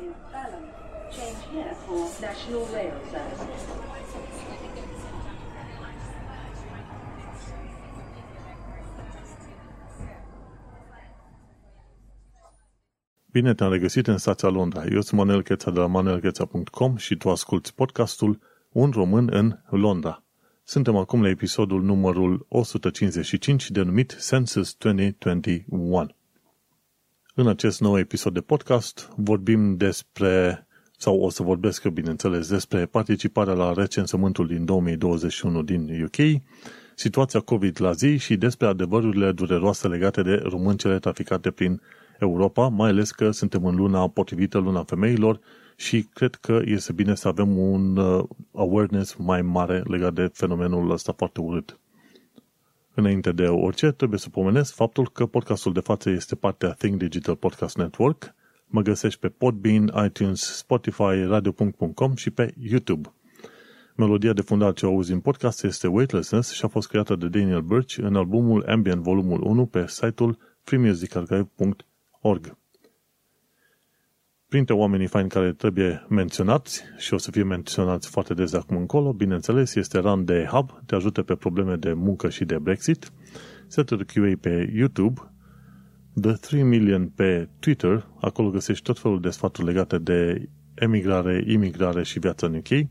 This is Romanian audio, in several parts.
in Balham. Change here for National Rail Services. Bine te-am regăsit în stația Londra. Eu sunt Manuel Cheța de la manuelcheța.com și tu asculti podcastul Un român în Londra. Suntem acum la episodul numărul 155 denumit Census 2021. În acest nou episod de podcast vorbim despre, sau o să vorbesc eu bineînțeles, despre participarea la recensământul din 2021 din UK, situația COVID la zi și despre adevărurile dureroase legate de româncele traficate prin Europa, mai ales că suntem în luna potrivită, luna femeilor și cred că este bine să avem un uh, awareness mai mare legat de fenomenul ăsta foarte urât. Înainte de orice, trebuie să pomenesc faptul că podcastul de față este partea Think Digital Podcast Network. Mă găsești pe Podbean, iTunes, Spotify, radio.com și pe YouTube. Melodia de fundal ce auzi în podcast este Weightlessness și a fost creată de Daniel Birch în albumul Ambient Volumul 1 pe site-ul freemusicarchive.org. Printre oamenii faini care trebuie menționați și o să fie menționați foarte des de acum încolo, bineînțeles, este Run de Hub, te ajută pe probleme de muncă și de Brexit, Setter QA pe YouTube, The 3 Million pe Twitter, acolo găsești tot felul de sfaturi legate de emigrare, imigrare și viața în UK,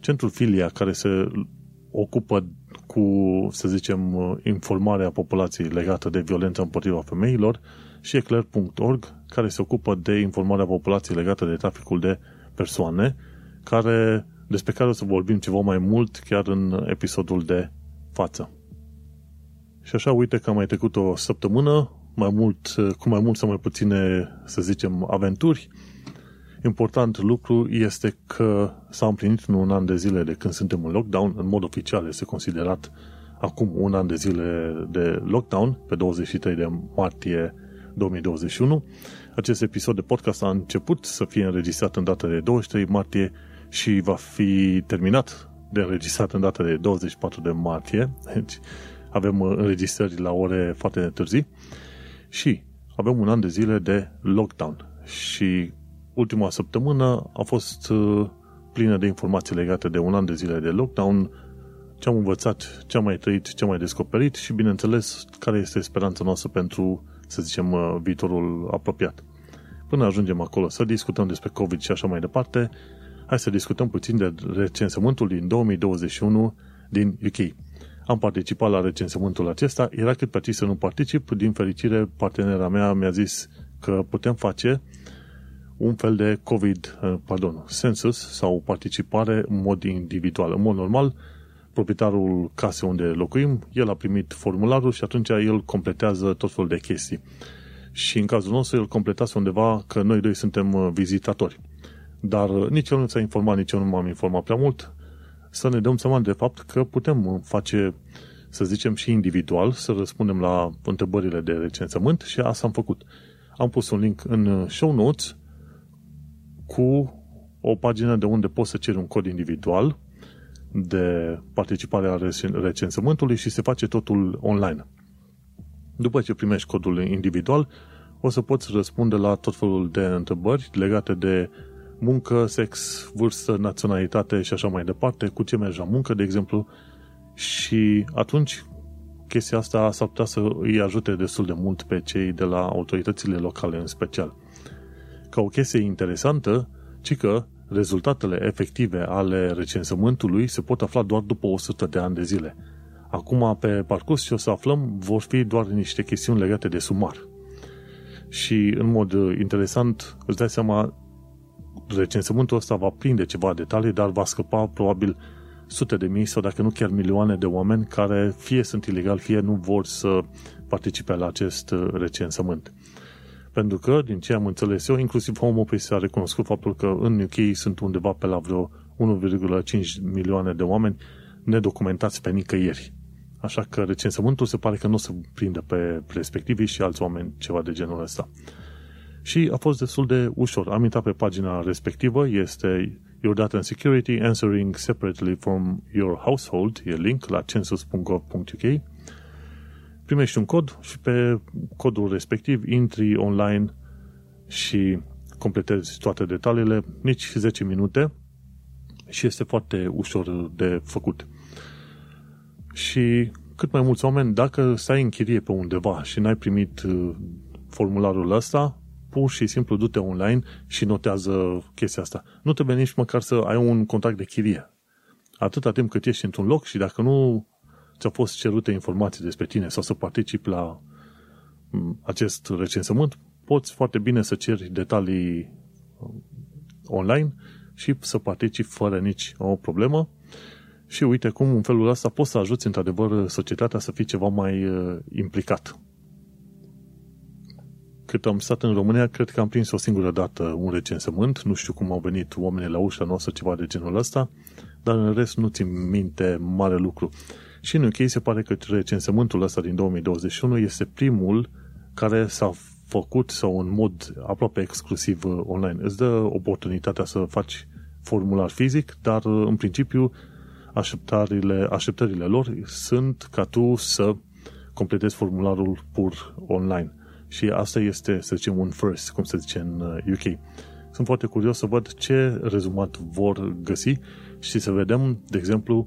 Centrul Filia, care se ocupă cu, să zicem, informarea populației legată de violența împotriva femeilor și eclair.org, care se ocupă de informarea populației legată de traficul de persoane, care, despre care o să vorbim ceva mai mult chiar în episodul de față. Și așa, uite că am mai trecut o săptămână, mai mult, cu mai mult sau mai puține, să zicem, aventuri. Important lucru este că s-a împlinit în un an de zile de când suntem în lockdown, în mod oficial este considerat acum un an de zile de lockdown, pe 23 de martie 2021. Acest episod de podcast a început să fie înregistrat în data de 23 martie și va fi terminat de înregistrat în data de 24 de martie. Deci avem uh, înregistrări la ore foarte târzii și avem un an de zile de lockdown și ultima săptămână a fost uh, plină de informații legate de un an de zile de lockdown, ce am învățat, ce am mai trăit, ce am mai descoperit și, bineînțeles, care este speranța noastră pentru să zicem, uh, viitorul apropiat. Până ajungem acolo să discutăm despre COVID și așa mai departe, hai să discutăm puțin de recensământul din 2021 din UK. Am participat la recensământul acesta, era cât pe să nu particip, din fericire partenera mea mi-a zis că putem face un fel de COVID, uh, pardon, census sau participare în mod individual. În mod normal, proprietarul casei unde locuim, el a primit formularul și atunci el completează tot felul de chestii. Și în cazul nostru el completase undeva că noi doi suntem uh, vizitatori. Dar uh, nici el nu s-a informat, nici eu nu m-am informat prea mult, să ne dăm seama de fapt că putem uh, face, să zicem, și individual, să răspundem la întrebările de recensământ și asta am făcut. Am pus un link în show notes cu o pagină de unde poți să ceri un cod individual de participare a recensământului și se face totul online. După ce primești codul individual, o să poți răspunde la tot felul de întrebări legate de muncă, sex, vârstă, naționalitate și așa mai departe, cu ce mergi la muncă, de exemplu, și atunci chestia asta s-ar putea să îi ajute destul de mult pe cei de la autoritățile locale în special. Ca o chestie interesantă, ci că rezultatele efective ale recensământului se pot afla doar după 100 de ani de zile. Acum, pe parcurs, ce o să aflăm vor fi doar niște chestiuni legate de sumar. Și, în mod interesant, îți dai seama, recensământul ăsta va prinde ceva detalii, dar va scăpa probabil sute de mii sau dacă nu chiar milioane de oameni care fie sunt ilegali, fie nu vor să participe la acest recensământ. Pentru că, din ce am înțeles eu, inclusiv Home Office a recunoscut faptul că în UK sunt undeva pe la vreo 1,5 milioane de oameni nedocumentați pe nicăieri. Așa că recensământul se pare că nu o să prindă pe respectivii și alți oameni ceva de genul ăsta. Și a fost destul de ușor. Am intrat pe pagina respectivă, este Your Data and Security Answering Separately from Your Household, e link la census.gov.uk primești un cod și pe codul respectiv intri online și completezi toate detaliile, nici 10 minute și este foarte ușor de făcut. Și cât mai mulți oameni, dacă stai în chirie pe undeva și n-ai primit uh, formularul ăsta, pur și simplu du-te online și notează chestia asta. Nu trebuie nici măcar să ai un contract de chirie. Atâta timp cât ești într-un loc și dacă nu ți-au fost cerute informații despre tine sau să participi la mm, acest recensământ, poți foarte bine să ceri detalii um, online și să participi fără nici o problemă. Și uite cum în felul ăsta poți să ajuți într-adevăr societatea să fie ceva mai uh, implicat. Cât am stat în România, cred că am prins o singură dată un recensământ. Nu știu cum au venit oamenii la ușa noastră, ceva de genul ăsta, dar în rest nu țin minte mare lucru. Și în UK se pare că recensământul ăsta din 2021 este primul care s-a făcut sau în mod aproape exclusiv uh, online. Îți dă oportunitatea să faci formular fizic, dar uh, în principiu așteptările, așteptările lor sunt ca tu să completezi formularul pur online. Și asta este, să zicem, un first, cum se zice în UK. Uh, sunt foarte curios să văd ce rezumat vor găsi și să vedem, de exemplu,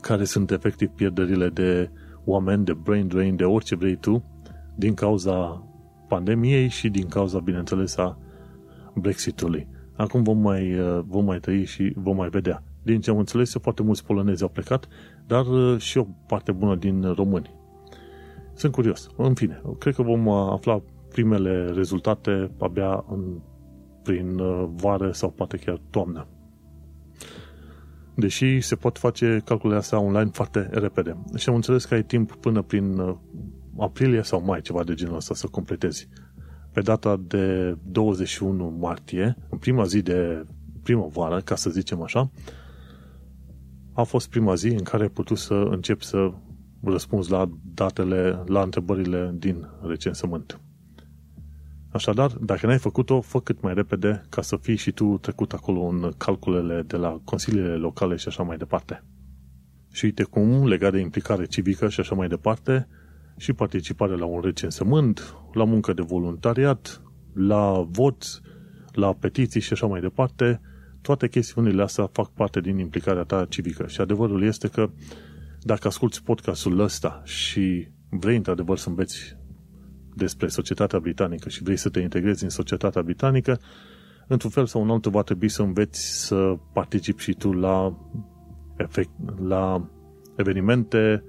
care sunt efectiv pierderile de oameni, de brain drain, de orice vrei tu, din cauza pandemiei și din cauza, bineînțeles, a Brexitului. Acum vom mai, uh, vom mai trăi și vom mai vedea. Din ce am înțeles, foarte mulți polonezi au plecat, dar uh, și o parte bună din români. Sunt curios. În fine, cred că vom uh, afla primele rezultate abia în, prin vară sau poate chiar toamnă. Deși se pot face calculele astea online foarte repede. Și am înțeles că ai timp până prin aprilie sau mai, ceva de genul ăsta, să completezi. Pe data de 21 martie, în prima zi de primăvară, ca să zicem așa, a fost prima zi în care ai putut să începi să răspunzi la datele, la întrebările din recensământ. Așadar, dacă n-ai făcut-o, fă cât mai repede ca să fii și tu trecut acolo în calculele de la consiliile locale și așa mai departe. Și uite cum, legat de implicare civică și așa mai departe, și participare la un recensământ, la muncă de voluntariat, la vot, la petiții și așa mai departe, toate chestiunile astea fac parte din implicarea ta civică. Și adevărul este că dacă asculti podcastul ăsta și vrei într-adevăr să înveți despre societatea britanică și vrei să te integrezi în societatea britanică, într-un fel sau în altul va trebui să înveți să participi și tu la, efect, la evenimente,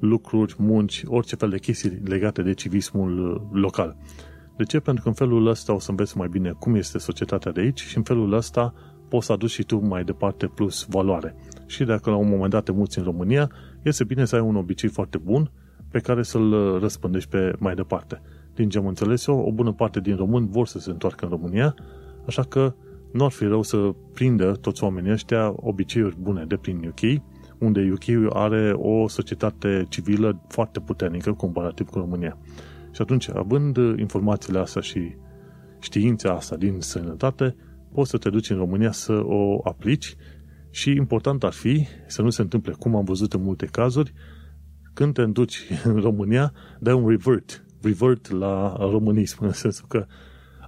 lucruri, munci, orice fel de chestii legate de civismul uh, local. De ce? Pentru că în felul ăsta o să înveți mai bine cum este societatea de aici și în felul ăsta poți să aduci și tu mai departe plus valoare. Și dacă la un moment dat te muți în România, este bine să ai un obicei foarte bun pe care să-l uh, răspândești pe mai departe. Din ce am înțeles eu, o bună parte din români vor să se întoarcă în România, așa că nu ar fi rău să prindă toți oamenii ăștia obiceiuri bune de prin UK unde UK are o societate civilă foarte puternică comparativ cu România. Și atunci, având informațiile astea și știința asta din sănătate, poți să te duci în România să o aplici și important ar fi să nu se întâmple, cum am văzut în multe cazuri, când te duci în România, dai un revert, revert la românism, în sensul că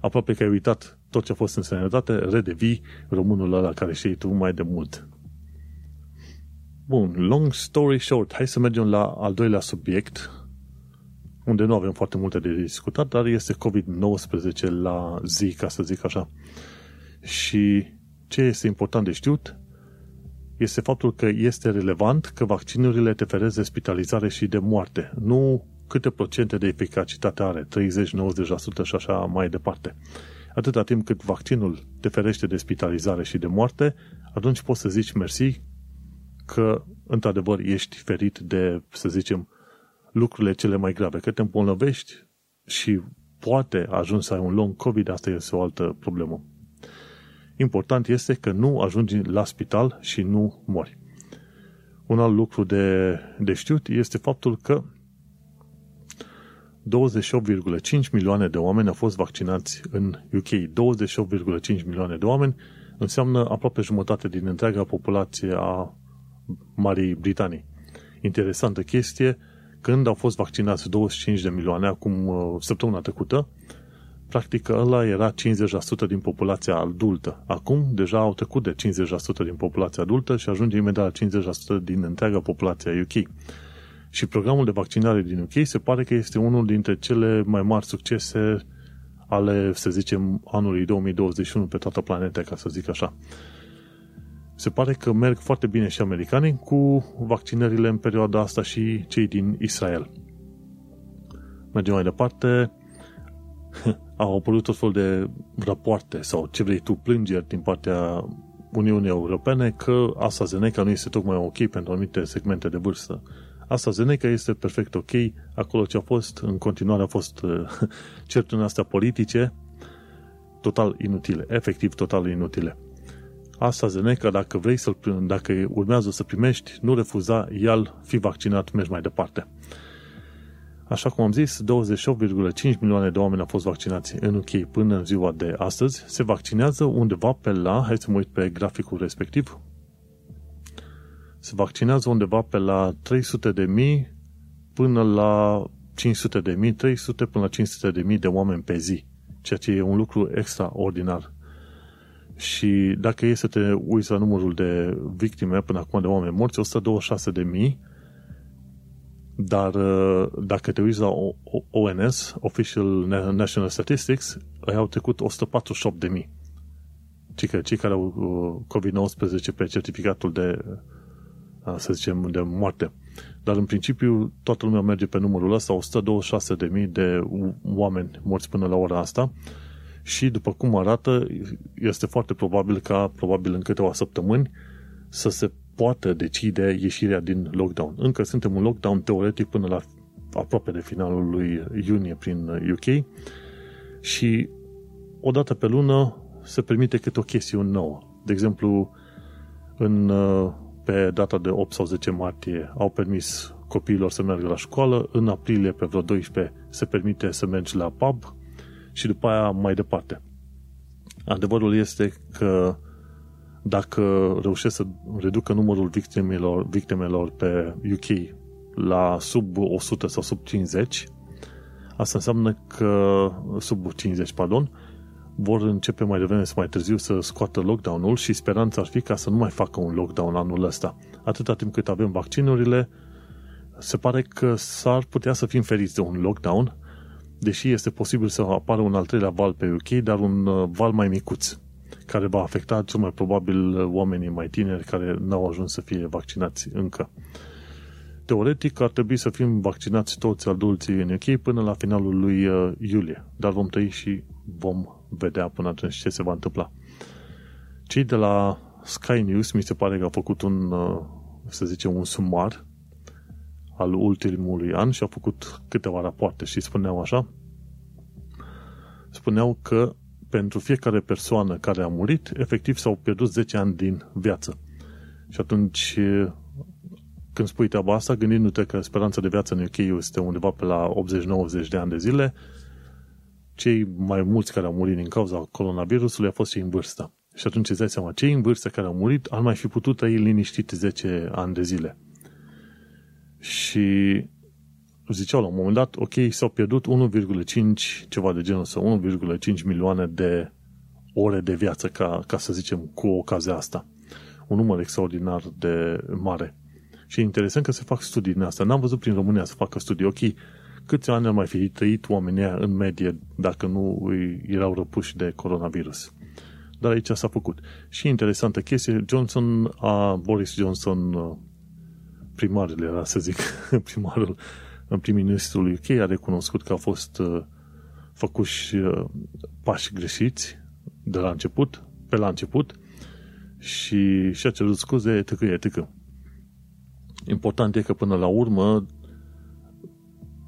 aproape că ai uitat tot ce a fost în sănătate, redevii românul ăla care știi tu mai de mult. Bun, long story short, hai să mergem la al doilea subiect, unde nu avem foarte multe de discutat, dar este COVID-19 la zi, ca să zic așa. Și ce este important de știut este faptul că este relevant că vaccinurile te feresc de spitalizare și de moarte. Nu câte procente de eficacitate are, 30-90% și așa mai departe. Atâta timp cât vaccinul te ferește de spitalizare și de moarte, atunci poți să zici mersi că, într-adevăr, ești ferit de, să zicem, lucrurile cele mai grave, că te îmbolnăvești și poate ajungi să ai un long COVID, asta este o altă problemă. Important este că nu ajungi la spital și nu mori. Un alt lucru de, de știut este faptul că 28,5 milioane de oameni au fost vaccinați în UK. 28,5 milioane de oameni înseamnă aproape jumătate din întreaga populație a Marii Britanii. Interesantă chestie, când au fost vaccinați 25 de milioane, acum uh, săptămâna trecută, practic ăla era 50% din populația adultă. Acum deja au trecut de 50% din populația adultă și ajunge imediat la 50% din întreaga populație a UK. Și programul de vaccinare din UK se pare că este unul dintre cele mai mari succese ale, să zicem, anului 2021 pe toată planeta, ca să zic așa. Se pare că merg foarte bine și americanii cu vaccinările în perioada asta și cei din Israel. Mergem mai departe. Au apărut tot fel de rapoarte sau ce vrei tu, plângeri din partea Uniunii Europene că AstraZeneca nu este tocmai ok pentru anumite segmente de vârstă. AstraZeneca este perfect ok, acolo ce a fost, în continuare a fost certuri astea politice total inutile, efectiv total inutile. AstraZeneca, dacă vrei să dacă urmează să primești, nu refuza, ia fi vaccinat, mergi mai departe. Așa cum am zis, 28,5 milioane de oameni au fost vaccinați în UK până în ziua de astăzi. Se vaccinează undeva pe la, hai să mă uit pe graficul respectiv, se vaccinează undeva pe la 300 de mii până la 500 de mii, 300 până la 500 de mii de oameni pe zi, ceea ce e un lucru extraordinar. Și dacă e să te uiți la numărul de victime până acum de oameni morți, 126 de mii, dar uh, dacă te uiți la ONS, Official National Statistics, ei au trecut 148 de mii. Cei care, cei care au uh, COVID-19 pe certificatul de să zicem, de moarte. Dar în principiu toată lumea merge pe numărul ăsta, 126.000 de oameni morți până la ora asta și după cum arată, este foarte probabil ca, probabil în câteva săptămâni, să se poată decide ieșirea din lockdown. Încă suntem în lockdown teoretic până la aproape de finalul lui iunie prin UK și o dată pe lună se permite câte o chestiune nouă. De exemplu, în pe data de 8 sau 10 martie au permis copiilor să meargă la școală, în aprilie pe vreo 12 se permite să mergi la pub și după aia mai departe. Adevărul este că dacă reușesc să reducă numărul victimelor, victimelor pe UK la sub 100 sau sub 50, asta înseamnă că sub 50, pardon, vor începe mai devreme să mai târziu să scoată lockdown-ul și speranța ar fi ca să nu mai facă un lockdown anul ăsta. Atâta timp cât avem vaccinurile, se pare că s-ar putea să fim feriți de un lockdown, deși este posibil să apară un al treilea val pe UK, dar un uh, val mai micuț, care va afecta cel mai probabil oamenii mai tineri care n-au ajuns să fie vaccinați încă. Teoretic ar trebui să fim vaccinați toți adulții în UK până la finalul lui uh, iulie, dar vom trăi și vom vedea până atunci ce se va întâmpla. Cei de la Sky News mi se pare că au făcut un, uh, să zicem, un sumar al ultimului an și au făcut câteva rapoarte și spuneau așa, spuneau că pentru fiecare persoană care a murit, efectiv s-au pierdut 10 ani din viață. Și atunci, când spui treaba asta, gândindu-te că speranța de viață în UK este undeva pe la 80-90 de ani de zile, cei mai mulți care au murit din cauza coronavirusului au fost cei în vârstă. Și atunci îți dai seama, cei în vârstă care au murit ar mai fi putut trăi liniștit 10 ani de zile. Și ziceau la un moment dat, ok, s-au pierdut 1,5 ceva de genul sau 1,5 milioane de ore de viață, ca, ca să zicem, cu ocazia asta. Un număr extraordinar de mare. Și e interesant că se fac studii din asta. N-am văzut prin România să facă studii. Ok, câți ani ar mai fi trăit oamenii în medie dacă nu îi erau răpuși de coronavirus. Dar aici s-a făcut. Și interesantă chestie, Johnson, a Boris Johnson, primarul era să zic, primarul, prim-ministrul UK a recunoscut că au fost uh, făcuși uh, pași greșiți de la început, pe la început, și și-a cerut scuze, etc., etc. Important e că până la urmă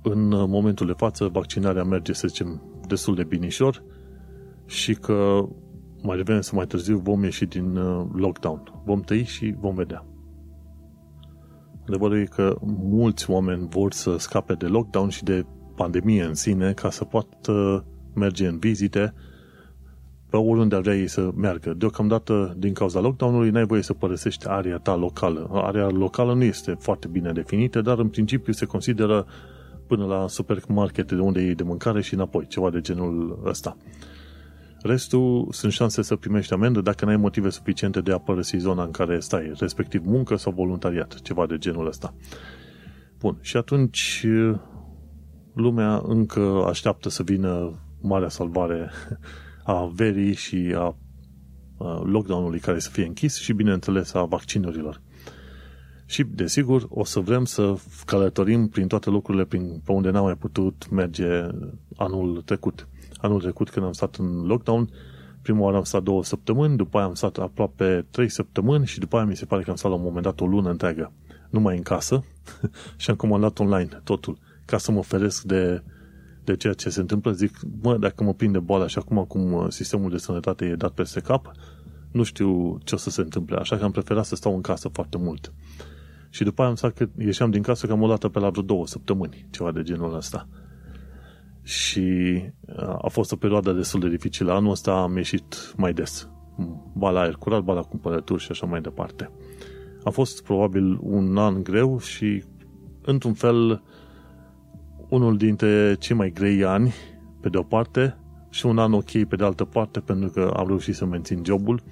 în momentul de față vaccinarea merge, să zicem, destul de binișor și că mai devreme să mai târziu vom ieși din uh, lockdown. Vom tăi și vom vedea. Adevărul e că mulți oameni vor să scape de lockdown și de pandemie în sine ca să poată merge în vizite pe oriunde ar vrea ei să meargă. Deocamdată, din cauza lockdown-ului, n-ai voie să părăsești area ta locală. Area locală nu este foarte bine definită, dar în principiu se consideră până la supermarket de unde iei de mâncare și înapoi, ceva de genul ăsta. Restul sunt șanse să primești amendă dacă n-ai motive suficiente de a părăsi zona în care stai, respectiv muncă sau voluntariat, ceva de genul ăsta. Bun, și atunci lumea încă așteaptă să vină marea salvare a verii și a lockdown-ului care să fie închis și, bineînțeles, a vaccinurilor. Și, desigur, o să vrem să călătorim prin toate locurile prin, pe unde n-am mai putut merge anul trecut. Anul trecut, când am stat în lockdown, prima oară am stat două săptămâni, după aia am stat aproape trei săptămâni și după aia mi se pare că am stat la un moment dat o lună întreagă, numai în casă și am comandat online totul, ca să mă feresc de, de ceea ce se întâmplă. Zic, mă, dacă mă prinde boala și acum cum uh, sistemul de sănătate e dat peste cap, nu știu ce o să se întâmple, așa că am preferat să stau în casă foarte mult. Și după aia am stat că ieșeam din casă cam o dată pe la vreo două săptămâni, ceva de genul ăsta. Și uh, a fost o perioadă destul de dificilă. Anul ăsta am ieșit mai des. Ba la aer curat, ba la cumpărături și așa mai departe. A fost probabil un an greu și, într-un fel, unul dintre cei mai grei ani, pe de o parte, și un an ok pe de altă parte, pentru că am reușit să mențin jobul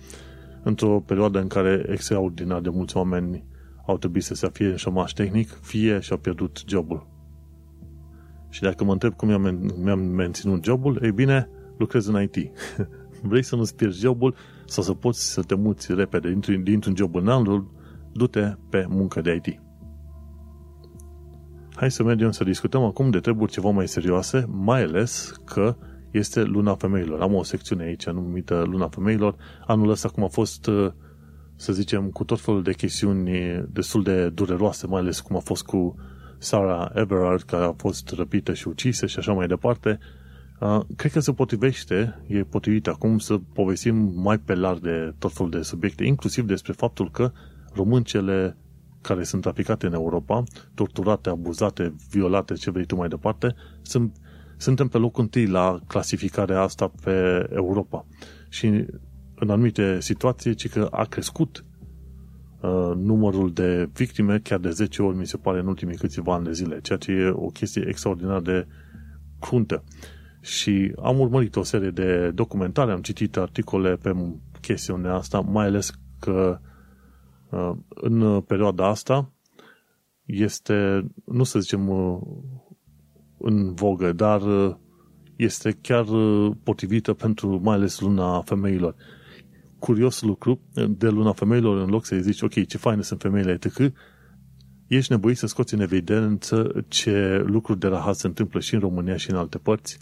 într-o perioadă în care extraordinar de mulți oameni au trebuit să se fie în șomaș tehnic, fie și-au pierdut jobul. Și dacă mă întreb cum mi-am, mi-am menținut jobul, ei bine, lucrez în IT. Vrei să nu-ți pierzi jobul sau să poți să te muți repede dintr-un, dintr-un job în altul, du-te pe muncă de IT. Hai să mergem să discutăm acum de treburi ceva mai serioase, mai ales că este Luna Femeilor. Am o secțiune aici numită Luna Femeilor. Anul ăsta cum a fost să zicem, cu tot felul de chestiuni destul de dureroase, mai ales cum a fost cu Sarah Everard, care a fost răpită și ucisă și așa mai departe, cred că se potrivește, e potrivit acum să povestim mai pe larg de tot felul de subiecte, inclusiv despre faptul că româncele care sunt traficate în Europa, torturate, abuzate, violate, ce vrei tu mai departe, sunt, suntem pe locul întâi la clasificarea asta pe Europa. Și în anumite situații, ci că a crescut uh, numărul de victime chiar de 10 ori, mi se pare, în ultimii câțiva ani de zile, ceea ce e o chestie extraordinar de cruntă. Și am urmărit o serie de documentare, am citit articole pe chestiunea asta, mai ales că uh, în perioada asta este, nu să zicem uh, în vogă, dar uh, este chiar uh, potrivită pentru mai ales luna femeilor curios lucru de luna femeilor, în loc să-i zici, ok, ce faine sunt femeile, etc., ești nevoit să scoți în evidență ce lucruri de rahat se întâmplă și în România și în alte părți,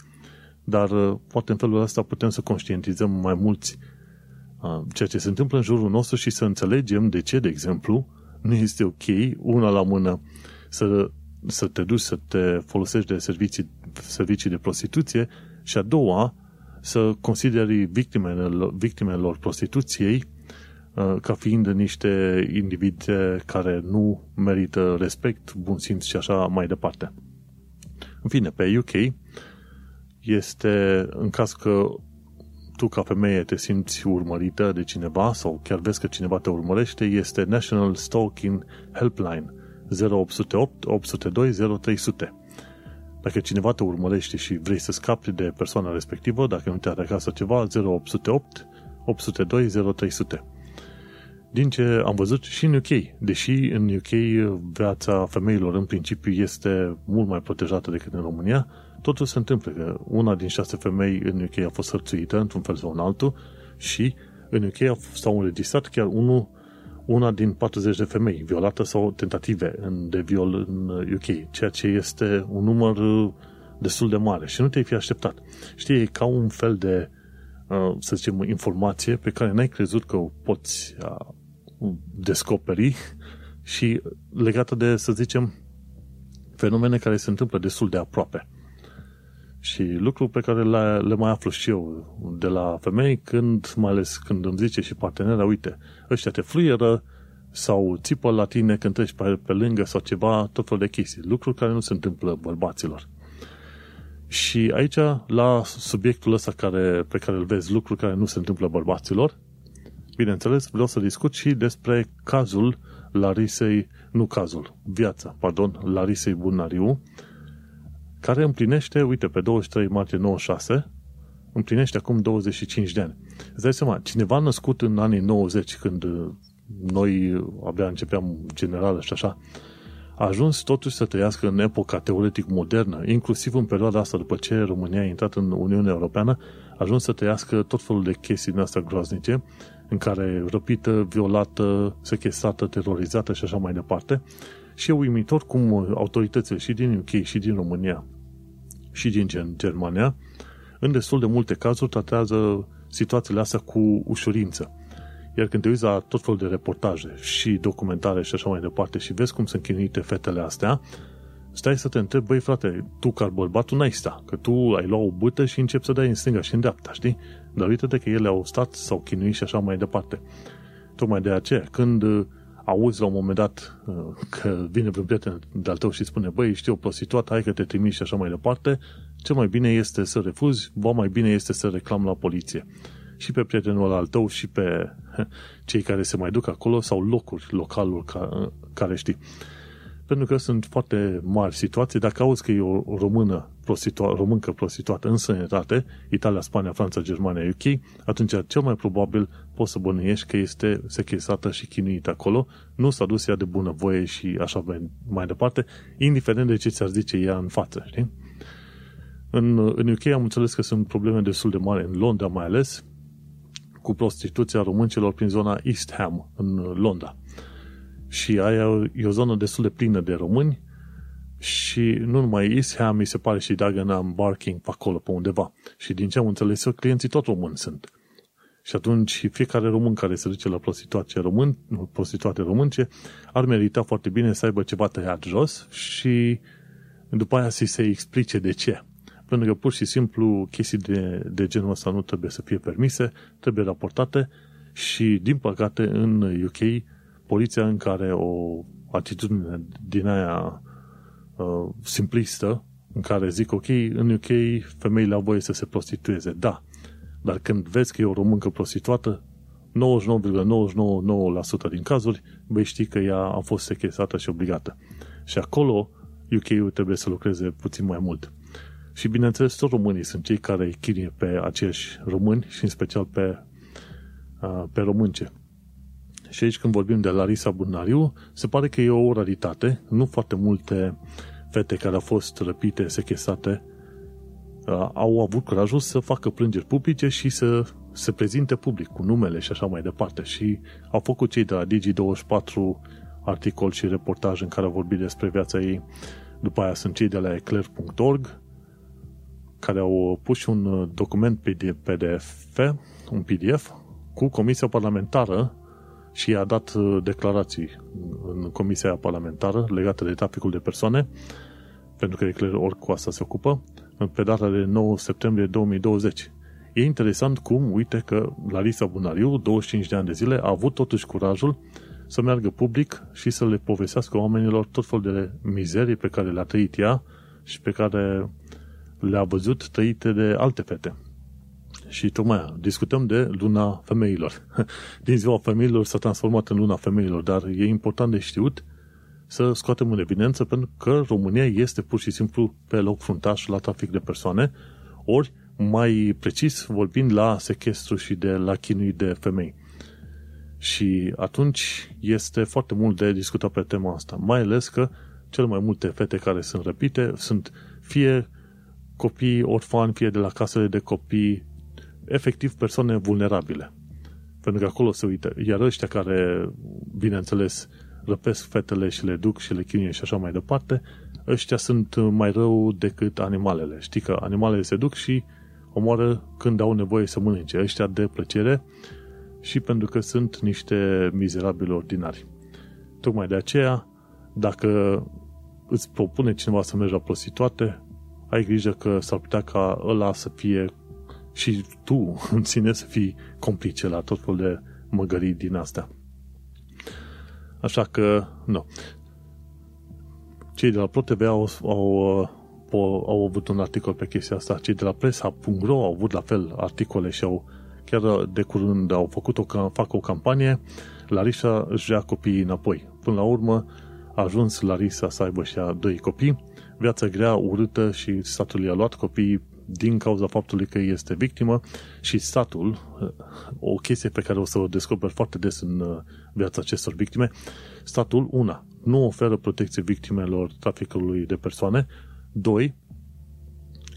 dar uh, poate în felul ăsta putem să conștientizăm mai mulți uh, ceea ce se întâmplă în jurul nostru și să înțelegem de ce, de exemplu, nu este ok, una la mână, să, să te duci să te folosești de servicii, servicii de prostituție și a doua, să consideri victimele, victimelor prostituției uh, ca fiind niște individe care nu merită respect, bun simț și așa mai departe. În fine, pe UK este în caz că tu ca femeie te simți urmărită de cineva sau chiar vezi că cineva te urmărește, este National Stalking Helpline 0808 802 0300 dacă cineva te urmărește și vrei să scapi de persoana respectivă, dacă nu te ataca sau ceva, 0808 802 0300. Din ce am văzut și în UK, deși în UK viața femeilor în principiu este mult mai protejată decât în România, totul se întâmplă că una din șase femei în UK a fost hărțuită într-un fel sau în altul și în UK s-au înregistrat chiar unul una din 40 de femei violată sau tentative de viol în UK, ceea ce este un număr uh, destul de mare și nu te-ai fi așteptat. Știi, e ca un fel de, uh, să zicem, informație pe care n-ai crezut că o poți uh, descoperi și legată de, să zicem, fenomene care se întâmplă destul de aproape. Și lucru pe care le, le mai aflu și eu de la femei, când, mai ales când îmi zice și partenera, uite, ăștia te fluieră sau țipă la tine când treci pe, pe lângă sau ceva, tot fel de chestii. Lucruri care nu se întâmplă bărbaților. Și aici, la subiectul ăsta care, pe care îl vezi, lucruri care nu se întâmplă bărbaților, bineînțeles, vreau să discut și despre cazul Larisei, nu cazul, viața, pardon, Larisei Bunariu, care împlinește, uite, pe 23 martie 96, împlinește acum 25 de ani. Îți dai seama, cineva născut în anii 90, când noi abia începeam generală și așa, a ajuns totuși să trăiască în epoca teoretic modernă, inclusiv în perioada asta, după ce România a intrat în Uniunea Europeană, a ajuns să trăiască tot felul de chestii din astea groaznice, în care răpită, violată, sechestrată, terorizată și așa mai departe. Și e uimitor cum autoritățile și din UK și din România și din Germania, în destul de multe cazuri, tratează situațiile astea cu ușurință. Iar când te uiți la tot felul de reportaje și documentare și așa mai departe și vezi cum sunt chinuite fetele astea, stai să te întrebi, băi frate, tu ca bărbat, tu n-ai sta, că tu ai luat o bâtă și începi să dai în stânga și în dreapta, știi? Dar uite-te că ele au stat, sau chinuit și așa mai departe. Tocmai de aceea, când uh, auzi la un moment dat uh, că vine vreun prieten de-al tău și spune, băi, știi o prostituată, hai că te trimiți și așa mai departe, cel mai bine este să refuzi, ba mai bine este să reclam la poliție și pe prietenul al tău și pe cei care se mai duc acolo sau locuri, localuri ca, care știi. Pentru că sunt foarte mari situații. Dacă auzi că e o română prostitua- româncă prostituată în sănătate, Italia, Spania, Franța, Germania, UK, atunci cel mai probabil poți să bănuiești că este sechestrată și chinuită acolo, nu s-a dus ea de bunăvoie și așa mai departe, indiferent de ce ți-ar zice ea în față, știi? În, în UK am înțeles că sunt probleme destul de mari, în Londra mai ales, cu prostituția româncilor prin zona East Ham, în Londra. Și aia e o zonă destul de plină de români și nu numai East Ham, mi se pare și Dagenham, Barking, pe acolo, pe undeva. Și din ce am înțeles eu, clienții tot români sunt. Și atunci fiecare român care se duce la prostituate, român, prostituate românce ar merita foarte bine să aibă ceva tăiat jos și după aia să se explice de ce pentru că pur și simplu chestii de, de genul ăsta nu trebuie să fie permise, trebuie raportate și, din păcate, în UK, poliția în care o atitudine din aia uh, simplistă, în care zic, ok, în UK femeile au voie să se prostitueze, da, dar când vezi că e o româncă prostituată, 99,999% din cazuri vei ști că ea a fost sechestrată și obligată. Și acolo UK-ul trebuie să lucreze puțin mai mult. Și bineînțeles, tot românii sunt cei care chirie pe acești români și în special pe, pe românce. Și aici când vorbim de Larisa Bunariu, se pare că e o raritate. Nu foarte multe fete care au fost răpite, sechestrate, au avut curajul să facă plângeri publice și să se prezinte public cu numele și așa mai departe. Și au făcut cei de la Digi24 articol și reportaj în care au vorbit despre viața ei. După aia sunt cei de la eclair.org care au pus și un uh, document PDF, un PDF, cu Comisia Parlamentară și i-a dat uh, declarații în Comisia Parlamentară legate de traficul de persoane, pentru că Eclair ori cu asta se ocupă, pe data de 9 septembrie 2020. E interesant cum, uite că Larisa Bunariu, 25 de ani de zile, a avut totuși curajul să meargă public și să le povestească oamenilor tot fel de mizerii pe care le-a trăit ea și pe care le-a văzut trăite de alte fete. Și tocmai discutăm de luna femeilor. Din ziua femeilor s-a transformat în luna femeilor, dar e important de știut să scoatem în evidență pentru că România este pur și simplu pe loc fruntaș la trafic de persoane, ori mai precis vorbind la sechestru și de la chinui de femei. Și atunci este foarte mult de discutat pe tema asta, mai ales că cel mai multe fete care sunt răpite sunt fie copii orfani, fie de la casele de copii, efectiv persoane vulnerabile. Pentru că acolo se uită. Iar ăștia care, bineînțeles, răpesc fetele și le duc și le chinuie și așa mai departe, ăștia sunt mai rău decât animalele. Știi că animalele se duc și omoară când au nevoie să mănânce. Ăștia de plăcere și pentru că sunt niște mizerabili ordinari. Tocmai de aceea, dacă îți propune cineva să mergi la prostituate, ai grijă că s-ar putea ca ăla să fie și tu în sine să fii complice la tot felul de măgării din astea. Așa că, nu. Cei de la ProTV au, au, au, au avut un articol pe chestia asta. Cei de la presa.ro au avut la fel articole și au chiar de curând au făcut o, fac o campanie Larisa își ia copiii înapoi. Până la urmă a ajuns Larisa să aibă și a doi copii viață grea, urâtă și statul i-a luat copiii din cauza faptului că este victimă și statul, o chestie pe care o să o descoper foarte des în uh, viața acestor victime, statul, una, nu oferă protecție victimelor traficului de persoane, doi,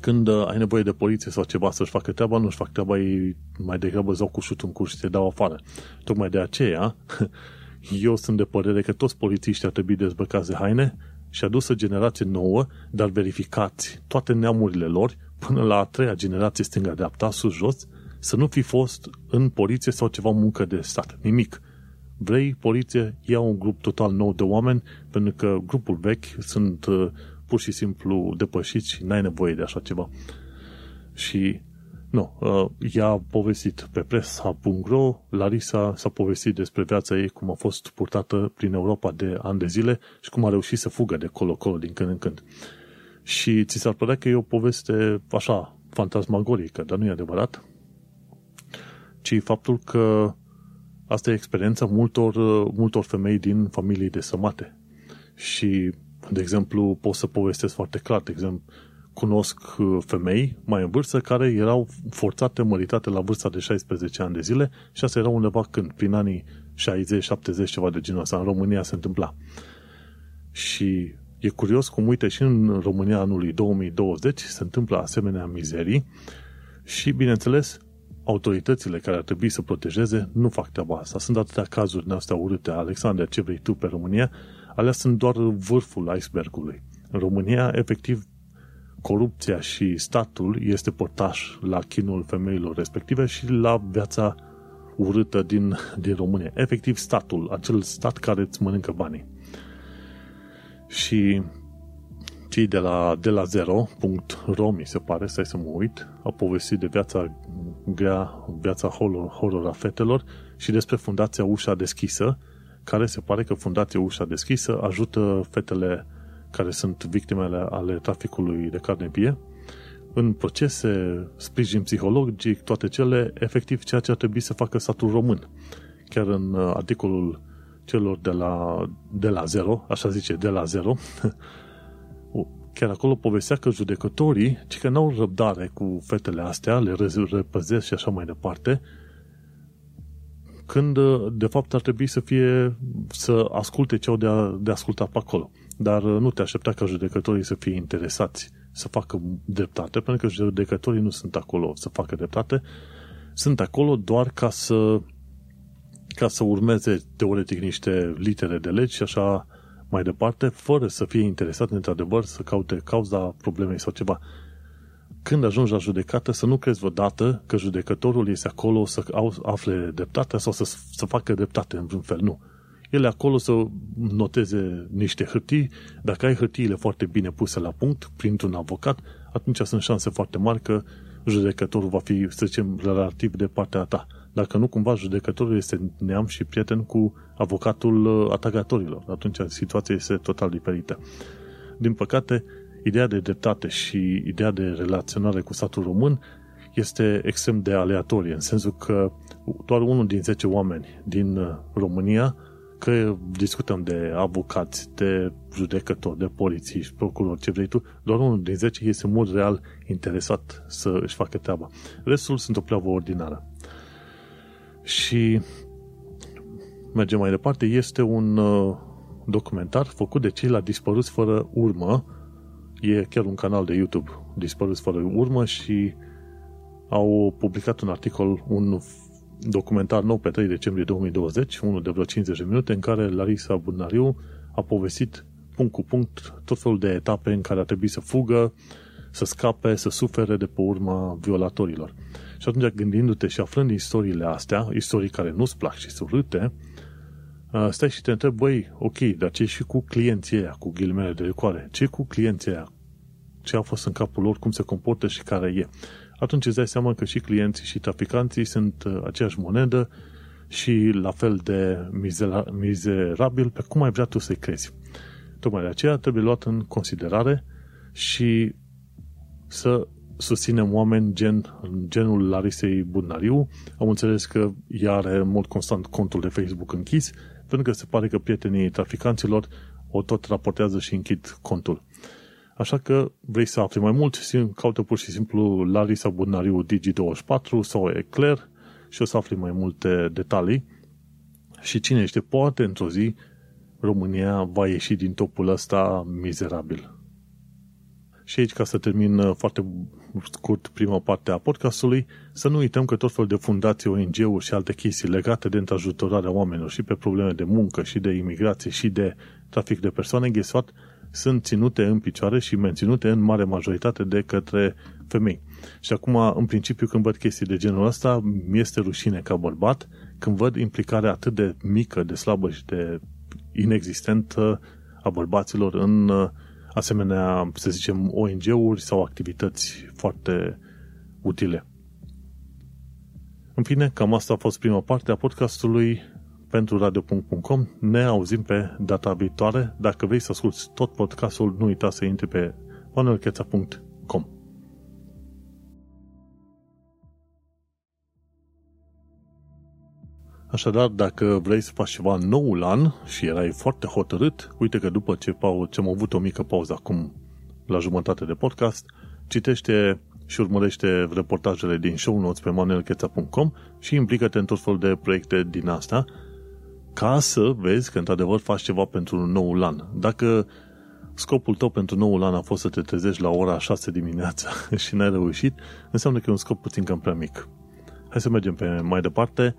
când uh, ai nevoie de poliție sau ceva să-și facă treaba, nu-și fac treaba, ei mai degrabă zau cu șut în curs și te dau afară. Tocmai de aceea, eu sunt de părere că toți polițiștii ar trebui dezbrăcați de haine și adusă generație nouă, dar verificați toate neamurile lor până la a treia generație stânga-dreapta, sus-jos, să nu fi fost în poliție sau ceva muncă de stat. Nimic. Vrei poliție, ia un grup total nou de oameni, pentru că grupul vechi sunt uh, pur și simplu depășiți și n-ai nevoie de așa ceva. Și nu, uh, ea a povestit pe presa.ro, Larisa s-a povestit despre viața ei, cum a fost purtată prin Europa de ani de zile și cum a reușit să fugă de colo-colo din când în când. Și ți s-ar părea că e o poveste așa, fantasmagorică, dar nu e adevărat, ci faptul că asta e experiența multor, multor femei din familii de sămate. Și, de exemplu, pot să povestesc foarte clar, de exemplu, cunosc femei mai în vârstă care erau forțate măritate la vârsta de 16 ani de zile și asta era undeva când, prin anii 60-70, ceva de genul ăsta, în România se întâmpla. Și E curios cum, uite, și în România anului 2020 se întâmplă asemenea mizerii și, bineînțeles, autoritățile care ar trebui să protejeze nu fac treaba asta. Sunt atâtea cazuri din astea urâte, Alexandra, ce vrei tu pe România, alea sunt doar vârful icebergului. În România, efectiv, corupția și statul este portaș la chinul femeilor respective și la viața urâtă din, din România. Efectiv, statul, acel stat care îți mănâncă banii. Și cei de la, de la zero.ro, mi se pare, stai să mă uit, au povestit de viața grea, viața horror, horror a fetelor și despre Fundația Ușa Deschisă, care se pare că Fundația Ușa Deschisă ajută fetele care sunt victimele ale traficului de carne vie în procese, sprijin psihologic, toate cele, efectiv ceea ce ar trebui să facă statul român. Chiar în uh, articolul celor de la, de la zero, așa zice, de la zero, chiar acolo povestea că judecătorii, ci că n-au răbdare cu fetele astea, le repăzesc și așa mai departe, când de fapt ar trebui să fie să asculte ce au de, a, de ascultat pe acolo. Dar nu te aștepta ca judecătorii să fie interesați să facă dreptate, pentru că judecătorii nu sunt acolo să facă dreptate, sunt acolo doar ca să ca să urmeze teoretic niște litere de legi și așa mai departe, fără să fie interesat într-adevăr să caute cauza problemei sau ceva. Când ajungi la judecată, să nu crezi vreodată că judecătorul este acolo să afle dreptatea sau să, să facă dreptate în vreun fel. Nu. El e acolo să noteze niște hârtii. Dacă ai hârtiile foarte bine puse la punct printr-un avocat, atunci sunt șanse foarte mari că judecătorul va fi, să zicem, relativ de partea ta dacă nu cumva judecătorul este neam și prieten cu avocatul uh, atacatorilor. Atunci situația este total diferită. Din păcate, ideea de dreptate și ideea de relaționare cu statul român este extrem de aleatorie, în sensul că doar unul din 10 oameni din uh, România, că discutăm de avocați, de judecători, de polițiști, procurori, ce vrei tu, doar unul din 10 este mult real interesat să își facă treaba. Restul sunt o pleavă ordinară. Și mergem mai departe, este un uh, documentar făcut de cei la Dispăruți fără urmă. E chiar un canal de YouTube, Dispăruți fără urmă și au publicat un articol, un documentar nou pe 3 decembrie 2020, unul de vreo 50 de minute, în care Larisa Bunariu a povestit punct cu punct tot felul de etape în care a trebuit să fugă, să scape, să sufere de pe urma violatorilor. Și atunci, gândindu-te și aflând istoriile astea, istorii care nu-ți plac și sunt râte, uh, stai și te întrebi, băi, ok, dar ce și cu clienții aia, cu ghilimele de recoare? Ce cu clienții aia? Ce a fost în capul lor, cum se comportă și care e? Atunci îți dai seama că și clienții și traficanții sunt uh, aceeași monedă și la fel de mizerabil pe cum ai vrea tu să-i crezi. Tocmai de aceea trebuie luat în considerare și să susținem oameni gen, genul Larisei Budnariu. Am înțeles că ea are în mod constant contul de Facebook închis, pentru că se pare că prietenii traficanților o tot raportează și închid contul. Așa că vrei să afli mai mult, caută pur și simplu Larisa Bunariu Digi24 sau Eclair și o să afli mai multe detalii. Și cine știe, poate într-o zi România va ieși din topul ăsta mizerabil. Și aici, ca să termin uh, foarte scurt prima parte a podcastului, să nu uităm că tot felul de fundații, ONG-uri și alte chestii legate de întrajutorarea oamenilor și pe probleme de muncă și de imigrație și de trafic de persoane, ghesat, sunt ținute în picioare și menținute în mare majoritate de către femei. Și acum, în principiu, când văd chestii de genul ăsta, mi este rușine ca bărbat când văd implicarea atât de mică, de slabă și de inexistentă a bărbaților în uh, asemenea, să zicem, ONG-uri sau activități foarte utile. În fine, cam asta a fost prima parte a podcastului pentru radio.com. Ne auzim pe data viitoare. Dacă vrei să asculti tot podcastul, nu uita să intri pe manuelcheța.com. Așadar, dacă vrei să faci ceva noul an și erai foarte hotărât, uite că după ce, ce am avut o mică pauză acum la jumătate de podcast, citește și urmărește reportajele din show notes pe manuelcheța.com și implică-te în tot felul de proiecte din asta ca să vezi că într-adevăr faci ceva pentru noul an. Dacă scopul tău pentru noul an a fost să te trezești la ora 6 dimineața și n-ai reușit, înseamnă că e un scop puțin cam prea mic. Hai să mergem pe mai departe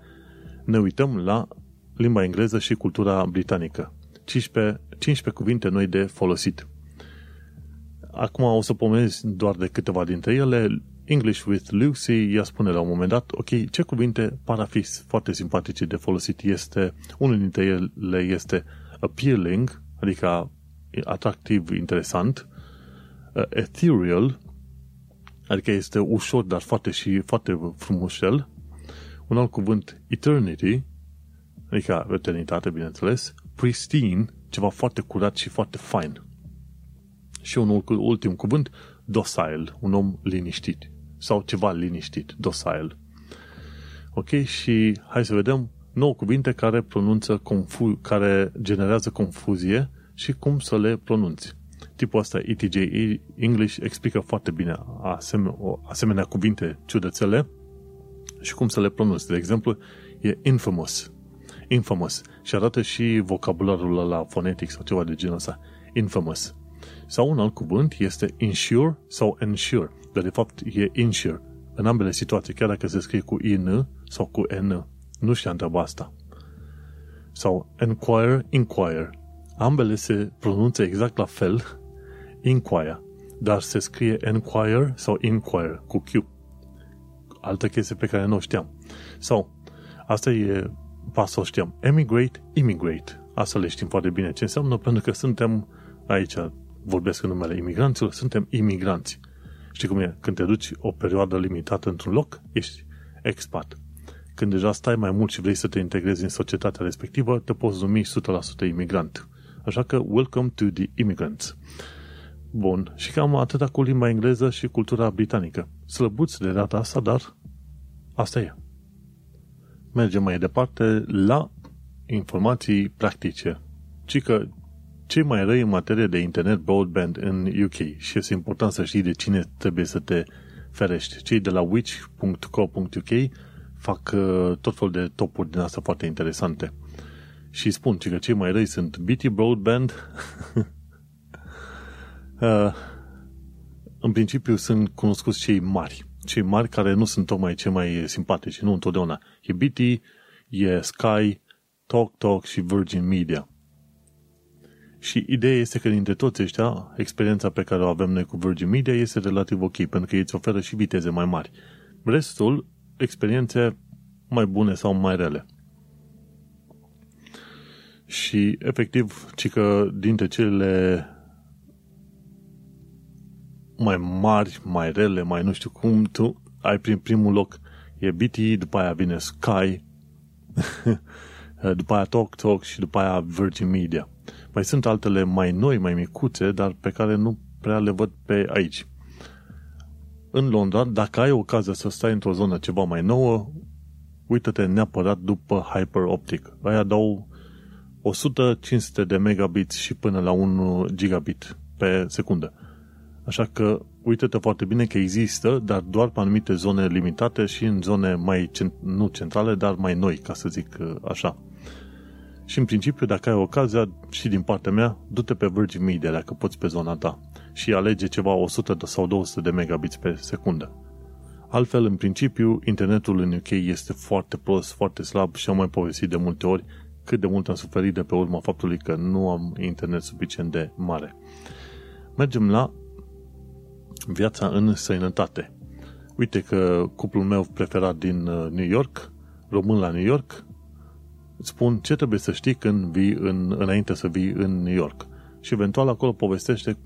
ne uităm la limba engleză și cultura britanică. 15, 15 cuvinte noi de folosit. Acum o să pomenesc doar de câteva dintre ele. English with Lucy, ea spune la un moment dat, ok, ce cuvinte par a fi foarte simpatice de folosit este, unul dintre ele este appealing, adică atractiv, interesant, uh, ethereal, adică este ușor, dar foarte și foarte frumușel, un alt cuvânt, eternity, adică eternitate, bineînțeles, pristine, ceva foarte curat și foarte fain. Și un ultim cuvânt, docile, un om liniștit. Sau ceva liniștit, docile. Ok? Și hai să vedem nouă cuvinte care pronunță confu- care generează confuzie și cum să le pronunți. Tipul ăsta ETJ English explică foarte bine asemenea, asemenea cuvinte ciudățele și cum să le pronunți. De exemplu, e infamous. Infamous. Și arată și vocabularul la fonetic sau ceva de genul ăsta. Infamous. Sau un alt cuvânt este insure sau ensure. Dar de fapt e insure. În ambele situații, chiar dacă se scrie cu in sau cu n. Nu știam treaba asta. Sau enquire, inquire. Ambele se pronunță exact la fel, inquire, dar se scrie enquire sau inquire cu Q altă chestie pe care nu o știam. Sau, asta e pasul știam. Emigrate, immigrate. Asta le știm foarte bine ce înseamnă, pentru că suntem aici, vorbesc în numele imigranților, suntem imigranți. Știi cum e? Când te duci o perioadă limitată într-un loc, ești expat. Când deja stai mai mult și vrei să te integrezi în societatea respectivă, te poți numi 100% imigrant. Așa că, welcome to the immigrants. Bun, și cam atâta cu limba engleză și cultura britanică. Slăbuți de data asta, dar asta e. Mergem mai departe la informații practice. Ci că cei mai răi în materie de internet broadband în UK și este important să știi de cine trebuie să te ferești. Cei de la witch.co.uk fac uh, tot felul de topuri din asta foarte interesante. Și spun că cei mai răi sunt BT Broadband, Uh, în principiu sunt cunoscuți cei mari. Cei mari care nu sunt tocmai cei mai simpatici, nu întotdeauna. E BT, e Sky, Talk Talk și Virgin Media. Și ideea este că dintre toți ăștia, experiența pe care o avem noi cu Virgin Media este relativ ok, pentru că ei îți oferă și viteze mai mari. Restul, experiențe mai bune sau mai rele. Și, efectiv, ci că dintre cele mai mari, mai rele, mai nu știu cum, tu ai prin primul loc e BT, după aia vine Sky, după aia Talk Talk și după aia Virgin Media. Mai sunt altele mai noi, mai micuțe, dar pe care nu prea le văd pe aici. În Londra, dacă ai ocazia să stai într-o zonă ceva mai nouă, uită-te neapărat după Hyper Optic. Aia dau 100-500 de megabits și până la 1 gigabit pe secundă Așa că uite-te foarte bine că există, dar doar pe anumite zone limitate și în zone mai, nu centrale, dar mai noi, ca să zic uh, așa. Și în principiu, dacă ai ocazia, și din partea mea, du-te pe Virgin Media, dacă poți pe zona ta, și alege ceva 100 sau 200 de megabits pe secundă. Altfel, în principiu, internetul în UK este foarte prost, foarte slab și am mai povestit de multe ori cât de mult am suferit de pe urma faptului că nu am internet suficient de mare. Mergem la viața în sănătate. Uite că cuplul meu preferat din uh, New York, român la New York, spun ce trebuie să știi când vii în, înainte să vii în New York. Și eventual acolo povestește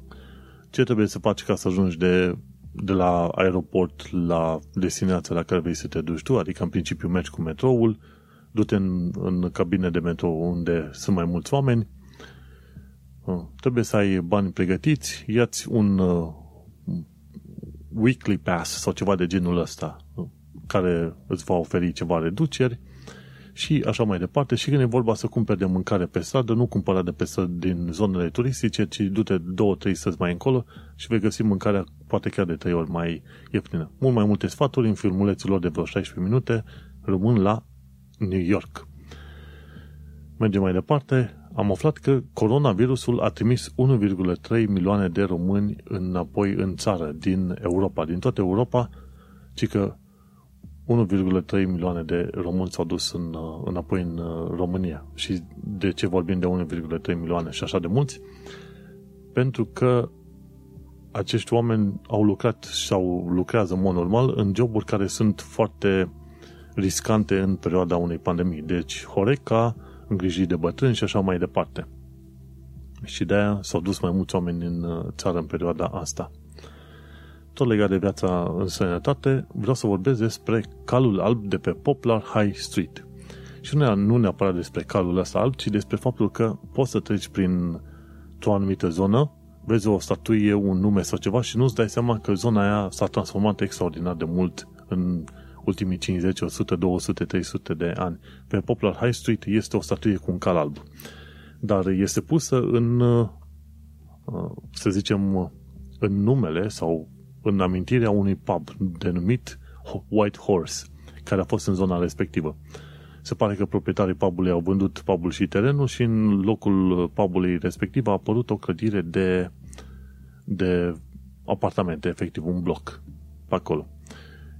ce trebuie să faci ca să ajungi de, de la aeroport la destinația la care vrei să te duci tu, adică în principiu mergi cu metroul, du-te în, în cabine de metrou unde sunt mai mulți oameni, uh, trebuie să ai bani pregătiți, iați un uh, weekly pass sau ceva de genul ăsta uh, care îți va oferi ceva reduceri și așa mai departe. Și când e vorba să cumperi de mâncare pe stradă, nu cumpăra de pe stradă din zonele turistice, ci du-te două, trei stăzi mai încolo și vei găsi mâncarea poate chiar de trei ori mai ieftină. Mult mai multe sfaturi în filmulețul lor de vreo 16 minute rămân la New York. Mergem mai departe. Am aflat că coronavirusul a trimis 1,3 milioane de români înapoi în țară, din Europa, din toată Europa, ci că 1,3 milioane de români s-au dus în, uh, înapoi în uh, România. Și de ce vorbim de 1,3 milioane și așa de mulți? Pentru că acești oameni au lucrat sau lucrează în mod normal în joburi care sunt foarte riscante în perioada unei pandemii. Deci Horeca, îngrijiri de bătrâni și așa mai departe. Și de-aia s-au dus mai mulți oameni în uh, țară în perioada asta tot legat de viața în sănătate, vreau să vorbesc despre calul alb de pe Poplar High Street. Și nu, nu neapărat despre calul ăsta alb, ci despre faptul că poți să treci prin o anumită zonă, vezi o statuie, un nume sau ceva și nu-ți dai seama că zona aia s-a transformat extraordinar de mult în ultimii 50, 100, 200, 300 de ani. Pe Poplar High Street este o statuie cu un cal alb. Dar este pusă în, uh, să zicem, în numele sau în amintirea unui pub denumit White Horse, care a fost în zona respectivă. Se pare că proprietarii pubului au vândut pubul și terenul și în locul pubului respectiv a apărut o clădire de, de apartamente, efectiv un bloc pe acolo.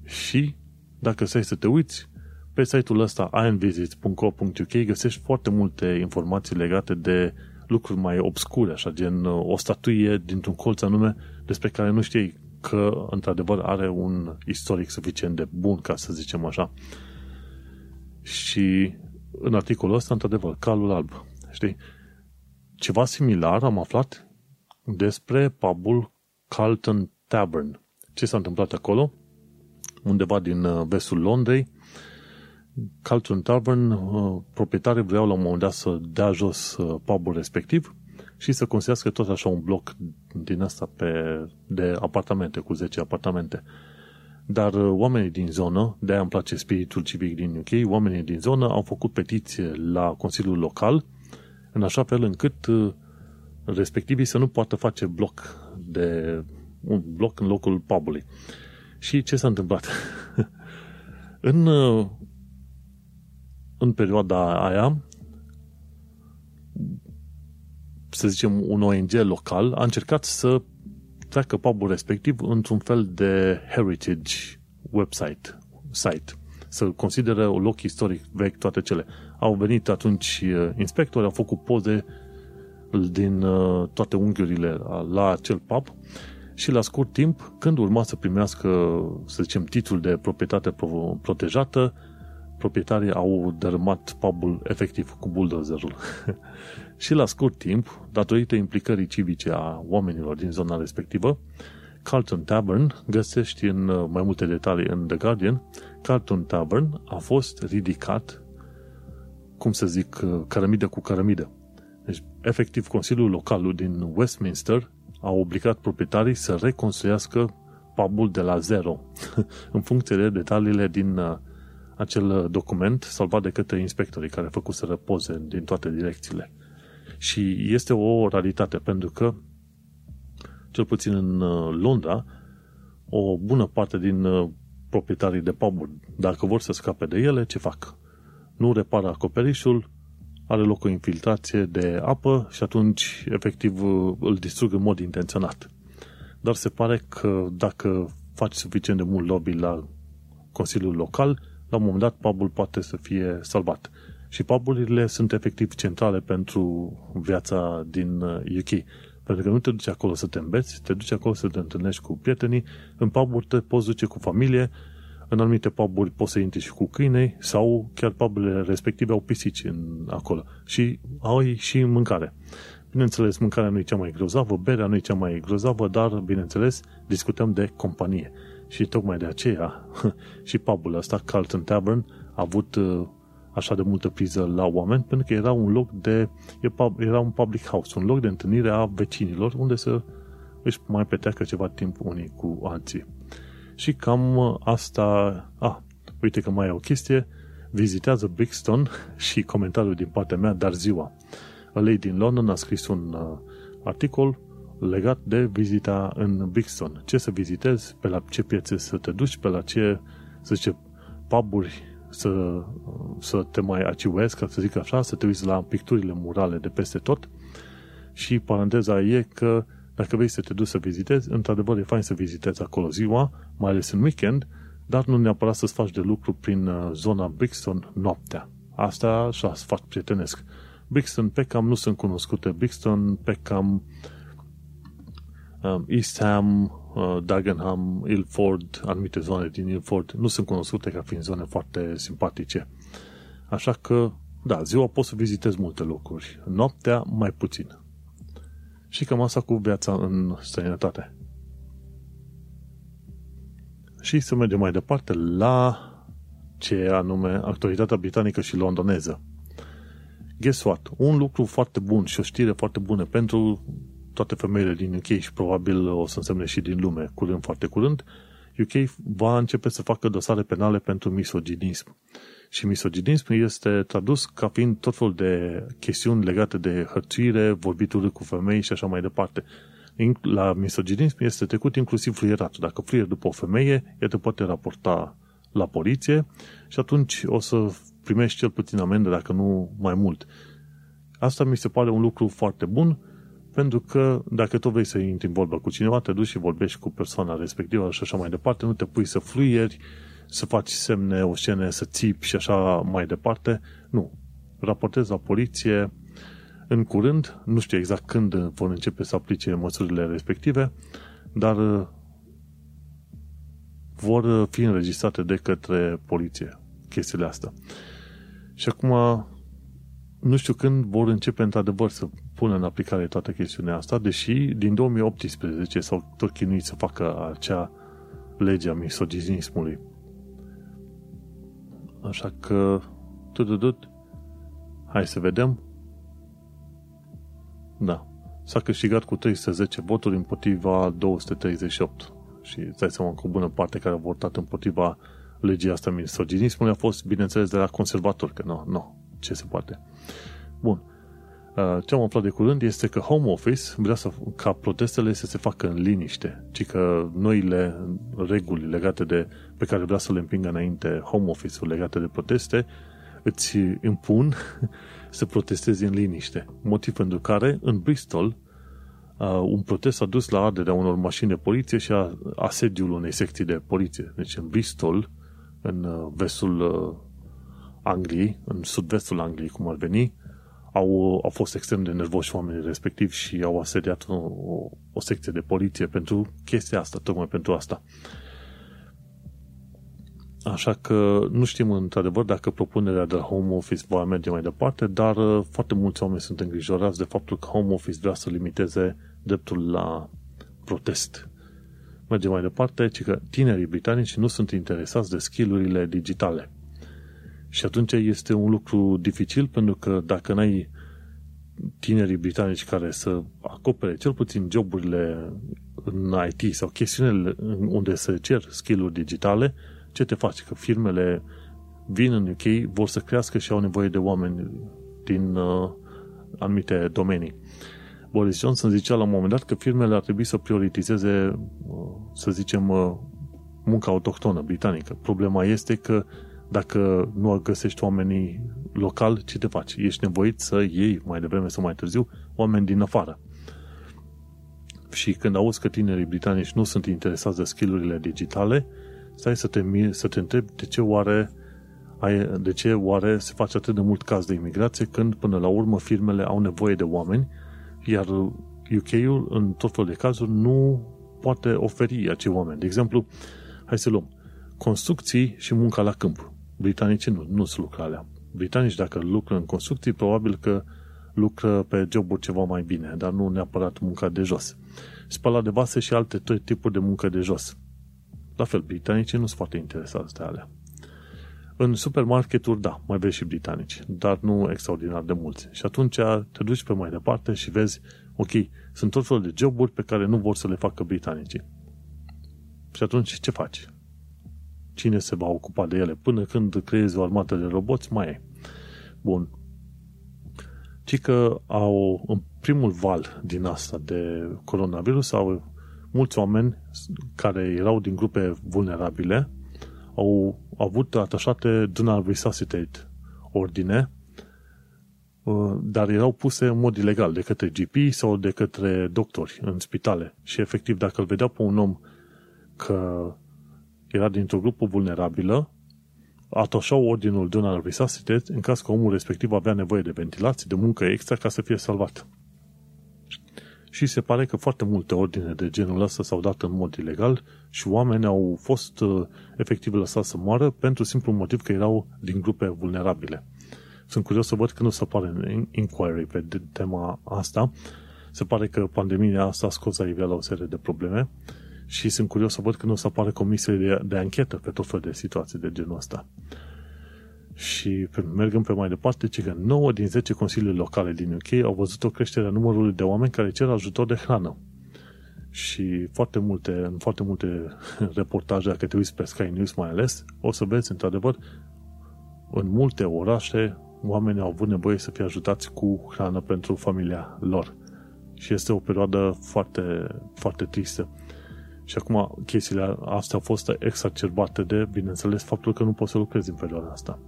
Și dacă stai să te uiți, pe site-ul ăsta invisits.co.uk găsești foarte multe informații legate de lucruri mai obscure, așa, gen o statuie dintr-un colț anume despre care nu știi că, într-adevăr, are un istoric suficient de bun, ca să zicem așa. Și în articolul ăsta, într-adevăr, calul alb. Știi? Ceva similar am aflat despre pubul Carlton Tavern. Ce s-a întâmplat acolo? Undeva din uh, vestul Londrei, Carlton Tavern, uh, proprietarii vreau la un moment dat să dea jos uh, pubul respectiv și să construiască tot așa un bloc din asta pe, de apartamente, cu 10 apartamente. Dar uh, oamenii din zonă, de-aia îmi place spiritul civic din UK, oamenii din zonă au făcut petiție la Consiliul Local, în așa fel încât uh, respectivii să nu poată face bloc de un bloc în locul pubului. Și ce s-a întâmplat? în, uh, în perioada aia, să zicem, un ONG local a încercat să treacă pubul respectiv într-un fel de heritage website, site, să consideră un loc istoric vechi toate cele. Au venit atunci uh, inspectori, au făcut poze din uh, toate unghiurile la acel pub și la scurt timp, când urma să primească, să zicem, titlul de proprietate protejată, proprietarii au dărâmat pubul efectiv cu bulldozerul. și la scurt timp, datorită implicării civice a oamenilor din zona respectivă, Carlton Tavern, găsești în uh, mai multe detalii în The Guardian, Carlton Tavern a fost ridicat, cum să zic, uh, cărămidă cu cărămidă. Deci, efectiv, Consiliul Local din Westminster a obligat proprietarii să reconstruiască pubul de la zero, în funcție de detaliile din uh, acel document salvat de către inspectorii care a făcut să răpoze din toate direcțiile. Și este o realitate, pentru că cel puțin în uh, Londra, o bună parte din uh, proprietarii de puburi, dacă vor să scape de ele, ce fac? Nu repară acoperișul, are loc o infiltrație de apă și atunci, efectiv, îl distrug în mod intenționat. Dar se pare că dacă faci suficient de mult lobby la Consiliul Local, la un moment dat pubul poate să fie salvat. Și puburile sunt efectiv centrale pentru viața din UK. Uh, pentru că nu te duci acolo să te înveți, te duci acolo să te întâlnești cu prietenii, în puburi te poți duce cu familie, în anumite puburi poți să intri și cu câinei sau chiar puburile respective au pisici în, acolo și au și mâncare. Bineînțeles, mâncarea nu e cea mai grozavă, berea nu e cea mai grozavă, dar, bineînțeles, discutăm de companie. Și tocmai de aceea și pubul ăsta, Carlton Tavern, a avut uh, așa de multă priză la oameni, pentru că era un loc de, era un public house, un loc de întâlnire a vecinilor, unde să își mai petreacă ceva timp unii cu alții. Și cam asta, a, uite că mai e o chestie, vizitează Brixton și comentariul din partea mea, dar ziua. A lady in London a scris un uh, articol legat de vizita în Brixton. Ce să vizitezi, pe la ce piețe să te duci, pe la ce, să zice, puburi să, să te mai aciuezi, ca să zic așa, să te uiți la picturile murale de peste tot. Și paranteza e că dacă vrei să te duci să vizitezi, într-adevăr e fain să vizitezi acolo ziua, mai ales în weekend, dar nu neapărat să-ți faci de lucru prin uh, zona Brixton noaptea. Asta așa sfat prietenesc. Brixton, Peckham nu sunt cunoscute. Brixton, Peckham, um, East Ham, uh, Dagenham, Ilford, anumite zone din Ilford nu sunt cunoscute ca fiind zone foarte simpatice. Așa că, da, ziua poți să vizitezi multe locuri, noaptea mai puțin. Și cam asta cu viața în străinătate. Și să mergem mai departe la ce anume actualitatea britanică și londoneză. Guess what? Un lucru foarte bun și o știre foarte bună pentru toate femeile din UK și probabil o să însemne și din lume, curând, foarte curând, UK va începe să facă dosare penale pentru misoginism. Și misoginism este tradus ca fiind tot felul de chestiuni legate de hărțuire, vorbituri cu femei și așa mai departe. La misoginism este trecut inclusiv fluieratul. Dacă fluier după o femeie, ea te poate raporta la poliție și atunci o să primești cel puțin amendă, dacă nu mai mult. Asta mi se pare un lucru foarte bun pentru că dacă tu vrei să intri în vorbă cu cineva, te duci și vorbești cu persoana respectivă și așa mai departe, nu te pui să fluieri, să faci semne, o scenă, să țipi și așa mai departe. Nu. Raportezi la poliție în curând, nu știu exact când vor începe să aplice măsurile respective, dar uh, vor fi înregistrate de către poliție chestiile astea. Și acum nu știu când vor începe într-adevăr să pună în aplicare toată chestiunea asta, deși din 2018 s-au tot chinuit să facă acea lege a misoginismului. Așa că, tututut, hai să vedem. Da. S-a câștigat cu 310 voturi împotriva 238. Și îți dai seama că o bună parte care a votat împotriva legii asta misoginismului a fost, bineînțeles, de la conservatori, că nu, nu, ce se poate. Bun. Uh, ce am aflat de curând este că Home Office vrea să, ca protestele să se facă în liniște, ci că noile reguli legate de, pe care vrea să le împingă înainte Home Office-ul legate de proteste îți impun să protestezi în liniște. Motiv pentru care în Bristol uh, un protest a dus la arderea unor mașini de poliție și a asediul unei secții de poliție. Deci în Bristol, în uh, vestul uh, Angliei, în sud-vestul Angliei, cum ar veni, au, au fost extrem de nervoși oamenii respectiv și au asediat o, o, o secție de poliție pentru chestia asta, tocmai pentru asta. Așa că nu știm într-adevăr dacă propunerea de Home Office va merge mai departe, dar uh, foarte mulți oameni sunt îngrijorați de faptul că Home Office vrea să limiteze dreptul la protest. Merge mai departe, ci că tinerii britanici nu sunt interesați de skillurile digitale. Și atunci este un lucru dificil pentru că dacă n-ai tinerii britanici care să acopere cel puțin joburile în IT sau chestiunile unde se cer skill-uri digitale, ce te faci? Că firmele vin în UK, vor să crească și au nevoie de oameni din uh, anumite domenii. Boris Johnson zicea la un moment dat că firmele ar trebui să prioritizeze, să zicem, munca autohtonă britanică. Problema este că dacă nu găsești oamenii local, ce te faci? Ești nevoit să iei mai devreme sau mai târziu oameni din afară. Și când auzi că tinerii britanici nu sunt interesați de skillurile digitale, stai să te, să te întrebi de ce oare de ce oare se face atât de mult caz de imigrație când până la urmă firmele au nevoie de oameni, iar UK-ul în tot felul de cazuri nu poate oferi acei oameni. De exemplu, hai să luăm construcții și munca la câmp. Britanicii nu, nu sunt lucră alea. Britanici, dacă lucră în construcții, probabil că lucră pe joburi ceva mai bine, dar nu neapărat munca de jos. Spăla de vase și alte tipuri de muncă de jos. La fel, britanicii nu sunt foarte interesați de alea. În supermarketuri, da, mai vezi și britanici, dar nu extraordinar de mulți. Și atunci te duci pe mai departe și vezi, ok, sunt tot felul de joburi pe care nu vor să le facă britanicii. Și atunci ce faci? Cine se va ocupa de ele? Până când creezi o armată de roboți, mai e. Bun. Ci că au, în primul val din asta de coronavirus au mulți oameni care erau din grupe vulnerabile au avut atașate do not resuscitate ordine, uh, dar erau puse în mod ilegal de către GP sau de către doctori în spitale. Și efectiv, dacă îl vedeau pe un om că era dintr-o grupă vulnerabilă, atașau ordinul de not resuscitate în caz că omul respectiv avea nevoie de ventilație, de muncă extra ca să fie salvat și se pare că foarte multe ordine de genul ăsta s-au dat în mod ilegal și oameni au fost uh, efectiv lăsați să moară pentru simplu motiv că erau din grupe vulnerabile. Sunt curios să văd că nu se apare în inquiry pe tema asta. Se pare că pandemia asta a scos la iveală o serie de probleme și sunt curios să văd că nu se apare comisiile de, de anchetă pe tot felul de situații de genul ăsta. Și mergând pe mai departe, ci că 9 din 10 consilii locale din UK au văzut o creștere a numărului de oameni care cer ajutor de hrană. Și foarte multe, în foarte multe reportaje, dacă te uiți pe Sky News mai ales, o să vezi, într-adevăr, în multe orașe, oamenii au avut nevoie să fie ajutați cu hrană pentru familia lor. Și este o perioadă foarte, foarte tristă. Și acum chestiile astea au fost exacerbate de, bineînțeles, faptul că nu poți să lucrezi în perioada asta.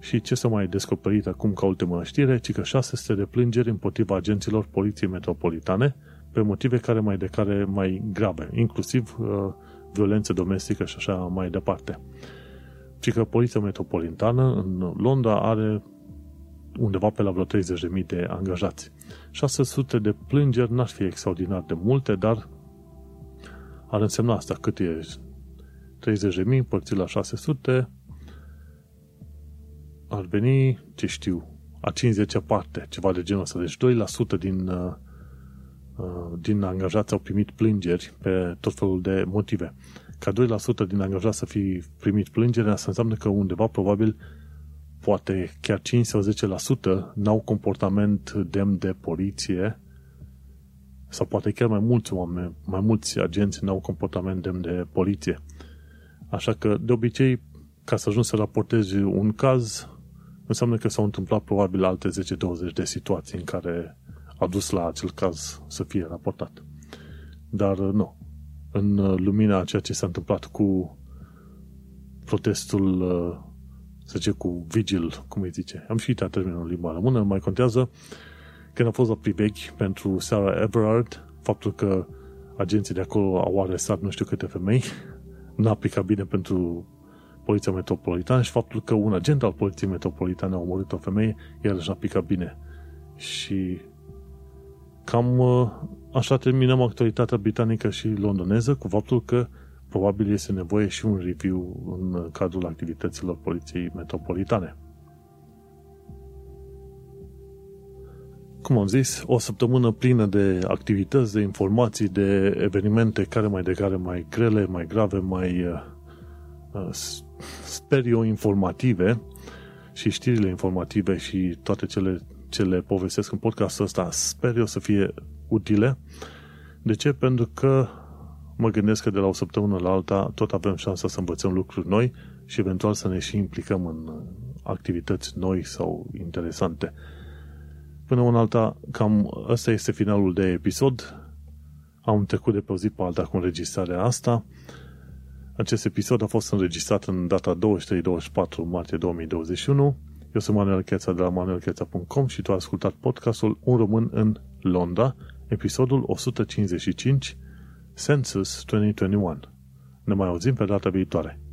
Și ce s-a mai descoperit acum ca ultimă știre, ci că 600 de plângeri împotriva agenților Poliției Metropolitane pe motive care mai de care mai grave, inclusiv uh, violență domestică și așa mai departe. Ci că Poliția Metropolitană în Londra are undeva pe la vreo 30.000 de angajați. 600 de plângeri n-ar fi extraordinar de multe, dar ar însemna asta cât e 30.000 împărțit la 600 ar veni, ce știu, a 50 parte, ceva de genul ăsta. Deci 2% din, uh, uh, din angajați au primit plângeri pe tot felul de motive. Ca 2% din angajați să fi primit plângeri, asta înseamnă că undeva probabil poate chiar 5 sau 10% n-au comportament demn de poliție sau poate chiar mai mulți oameni, mai mulți agenți n-au comportament demn de poliție. Așa că, de obicei, ca să ajungi să raportezi un caz, înseamnă că s-au întâmplat probabil alte 10-20 de situații în care a dus la acel caz să fie raportat. Dar nu. În lumina ceea ce s-a întâmplat cu protestul, să zice, cu vigil, cum îi zice, am și uitat termenul în limba română, mai contează când a fost la priveghi pentru Sarah Everard, faptul că agenții de acolo au arestat nu știu câte femei, n-a aplicat bine pentru Poliția Metropolitană și faptul că un agent al Poliției Metropolitane a omorât o femeie, el își a picat bine. Și cam uh, așa terminăm actualitatea britanică și londoneză cu faptul că probabil este nevoie și un review în cadrul activităților Poliției Metropolitane. Cum am zis, o săptămână plină de activități, de informații, de evenimente care mai de care mai grele, mai grave, mai uh, uh, sper eu, informative și știrile informative și toate cele ce le povestesc în podcastul ăsta, sper eu să fie utile. De ce? Pentru că mă gândesc că de la o săptămână la alta tot avem șansa să învățăm lucruri noi și eventual să ne și implicăm în activități noi sau interesante. Până una alta, cam ăsta este finalul de episod. Am trecut de pe o zi pe alta cu înregistrarea asta. Acest episod a fost înregistrat în data 23-24 martie 2021. Eu sunt Manuel Cheța de la manuelcheța.com și tu ai ascultat podcastul Un român în Londra, episodul 155, Census 2021. Ne mai auzim pe data viitoare.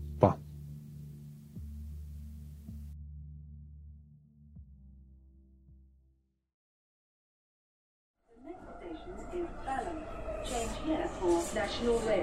no leite.